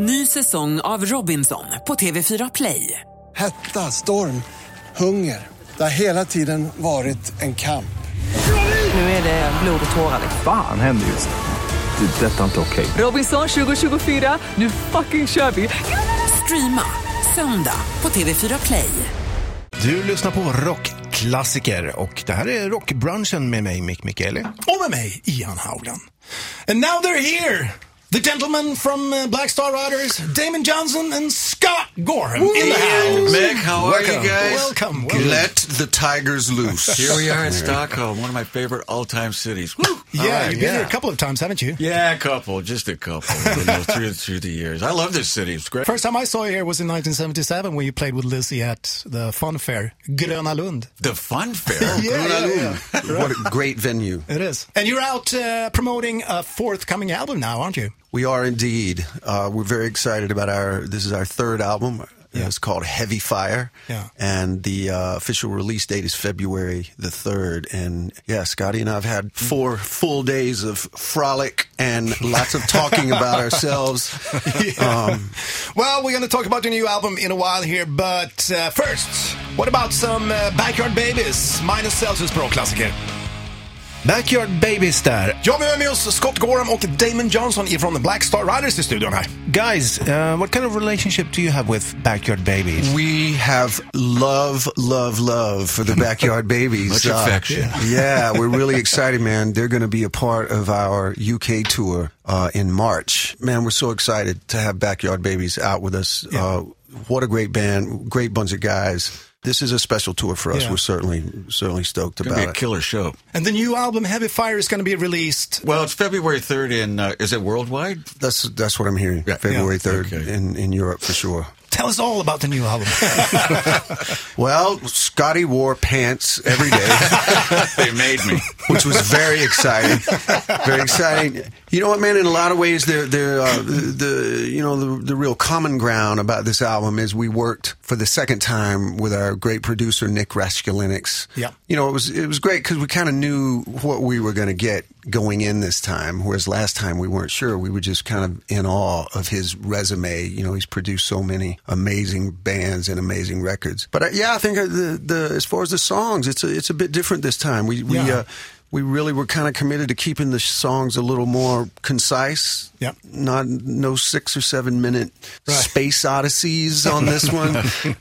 Ny säsong av Robinson på TV4 Play. Hetta, storm, hunger. Det har hela tiden varit en kamp. Nu är det blod och tårar. Fan händer just nu. Det. är Detta är inte okej. Robinson 2024, nu fucking kör vi! Streama söndag på TV4 Play. Du lyssnar på rockklassiker och det här är rockbrunchen med mig, Mick Mikaeli. Och med mig, Ian Howland. And now they're here! The gentlemen from uh, Black Star Riders, Damon Johnson and Scott Gorham in the house. Mick, how are welcome. you guys? Welcome. welcome. Let the tigers loose. Here we are in Stockholm, one of my favorite all-time cities. Woo! Yeah, All right, you've been yeah. here a couple of times, haven't you? Yeah, a couple, just a couple. you know, through through the years, I love this city. It's great. First time I saw you here was in 1977 when you played with Lizzy at the fun fair, Gröna Lund. The fun fair. Yeah, yeah, yeah. What a great venue. It is. And you're out uh, promoting a forthcoming album now, aren't you? We are indeed. Uh, we're very excited about our. This is our third album. Yeah. It's called Heavy Fire. Yeah. And the uh, official release date is February the 3rd. And yeah, Scotty and I have had four full days of frolic and lots of talking about ourselves. Um, Well, we're going to talk about the new album in a while here, but uh, first, what about some uh, Backyard Babies? Minus Celsius Pro-klassiker. Backyard Babies där. Ja, vi har med oss Scott Gorham och Damon Johnson ifrån The Black Star Riders i studion här. Guys, uh, what kind of relationship do you have with Backyard Babies? We have love, love, love for the Backyard Babies. Much Uh, affection. yeah, we're really excited, man. They're going to be a part of our UK tour uh, in March. Man, we're so excited to have Backyard Babies out with us. Uh, what a great band, great bunch of guys. This is a special tour for us. Yeah. We're certainly certainly stoked It's about gonna be a it. killer show. And the new album, Heavy Fire, is going to be released. Well, it's February third in. Uh, is it worldwide? That's that's what I'm hearing. Yeah. February Yeah. third Okay. in in Europe for sure. Tell us all about the new album. Well, Scotty wore pants every day. they made me. which was very exciting. very exciting. You know what, man? In a lot of ways, they're, they're, uh, the you know the, the real common ground about this album is we worked for the second time with our great producer Nick Raskulinecz. Yeah. You know, it was it was great because we kind of knew what we were going to get going in this time, whereas last time we weren't sure. We were just kind of in awe of his resume. You know, he's produced so many amazing bands and amazing records. But uh, yeah, I think uh, the the as far as the songs, it's a, it's a bit different this time. We we. Yeah. Uh, we really were kind of committed to keeping the songs a little more concise. Yep. Not no six or seven minute Right. space odysseys on this one.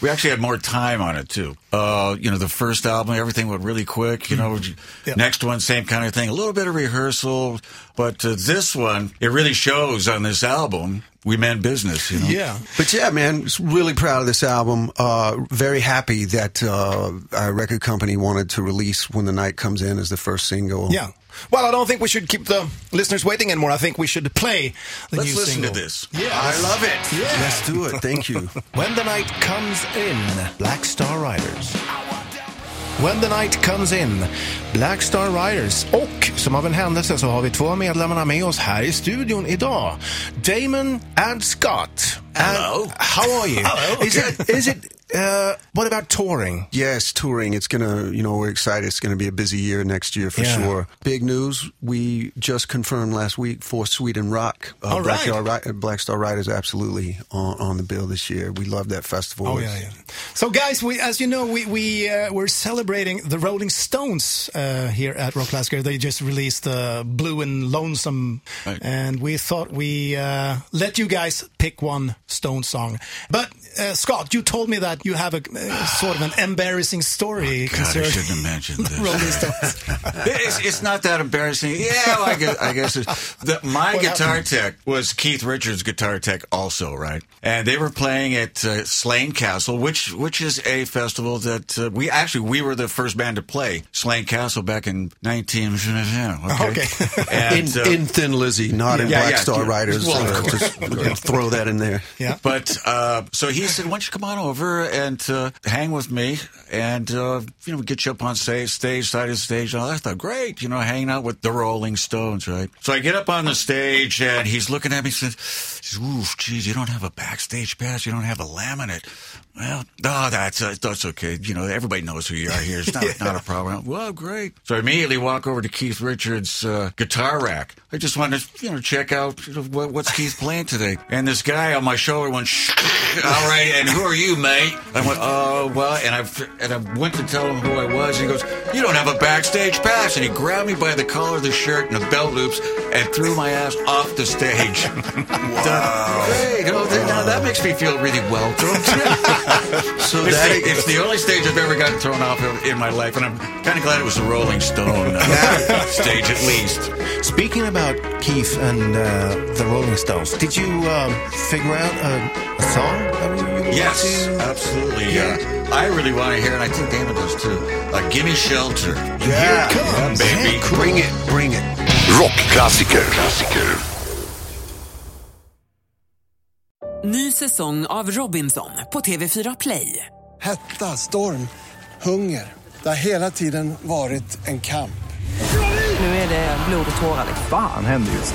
We actually had more time on it too. Uh, you know, the first album, everything went really quick. You know, Yeah. next one, same kind of thing. A little bit of rehearsal, but uh, this one, it really shows on this album. We meant business. You know. yeah. but yeah, man, just really proud of this album. Uh, very happy that uh, our record company wanted to release "When the Night Comes In" as the first single. Yeah. Well, I don't think we should keep the listeners waiting anymore. I think we should play the Let's new listen single. to this. Yeah. I love it. Yeah. Let's do it. Thank you. When the Night Comes In, Black Star Riders. When the Night Comes In, Black Star Riders. Och som av en händelse så har vi två medlemmarna med oss här i studion idag. Damon and Scott. Hello. And how are you? Hello, Is it, is it, uh, what about touring? Yes, touring. It's gonna, you know, we're excited. It's gonna be a busy year next year for Yeah. sure. Big news. We just confirmed last week for Sweden Rock. Uh, All Black, right. Star, Black Star Riders absolutely on, on the bill this year. We love that festival. Oh yeah, yeah. So, guys, we, as you know, we we uh, we're celebrating the Rolling Stones uh, here at Rockklassiker. They just released uh, "Blue and Lonesome," Right. and we thought we uh, let you guys pick one Stone song. But uh, Scott, you told me that you have a uh, sort of an embarrassing story God, I shouldn't have mentioned this. Rolling Stones. it's, it's not that embarrassing. Yeah, well, I guess, I guess it's, the, my What guitar happened? tech was Keith Richards' guitar tech also, right? And they were playing at uh, Slane Castle, which which is a festival that uh, we actually we were the first band to play Slane Castle back in 19 okay. Okay. And, In, uh, in Thin Lizzy, not in Black yeah, Star yeah. Riders. Well, Uh, just of course. throw that in there. Yeah. But uh, so he said, "Why don't you come on over and uh, hang with me, and uh, you know, get you up on stage, stage side of stage." And I thought, great, you know, hanging out with the Rolling Stones, right? So I get up on the stage, and he's looking at me, and says, "Oof, geez, you don't have a backstage pass, you don't have a laminate." Well, no, that's uh, that's okay. You know, everybody knows who you are here. It's not not a problem. Well, great. So I immediately walk over to Keith Richards' uh, guitar rack. I just wanted to, you know, check out you know, what, what's Keith playing today. And this guy on my shoulder went, Shh, all right, and who are you, mate? I went, oh, well, and I, and I went to tell him who I was, and he goes, you don't have a backstage pass. And he grabbed me by the collar of the shirt and the belt loops and threw my ass off the stage. wow. Great. You know, now that makes me feel really welcome. So It's that the, it's the only stage I've ever gotten thrown off of in my life, and I'm kind of glad it was the Rolling Stone uh, stage at least. Speaking about Keith and uh, the Rolling Stones, did you um, figure out a, a song that you would Yes, like to absolutely. Yeah. I really want to hear, and I think Damon does too. Uh, Gimme Shelter. Yeah. Here it comes, baby. Bring it, bring it. Rockklassiker. Klassiker. Ny säsong av Robinson på TV4 Play. Hetta, storm, hunger. Det har hela tiden varit en kamp. Nu är det blod och tårar. liksom. Fan händer just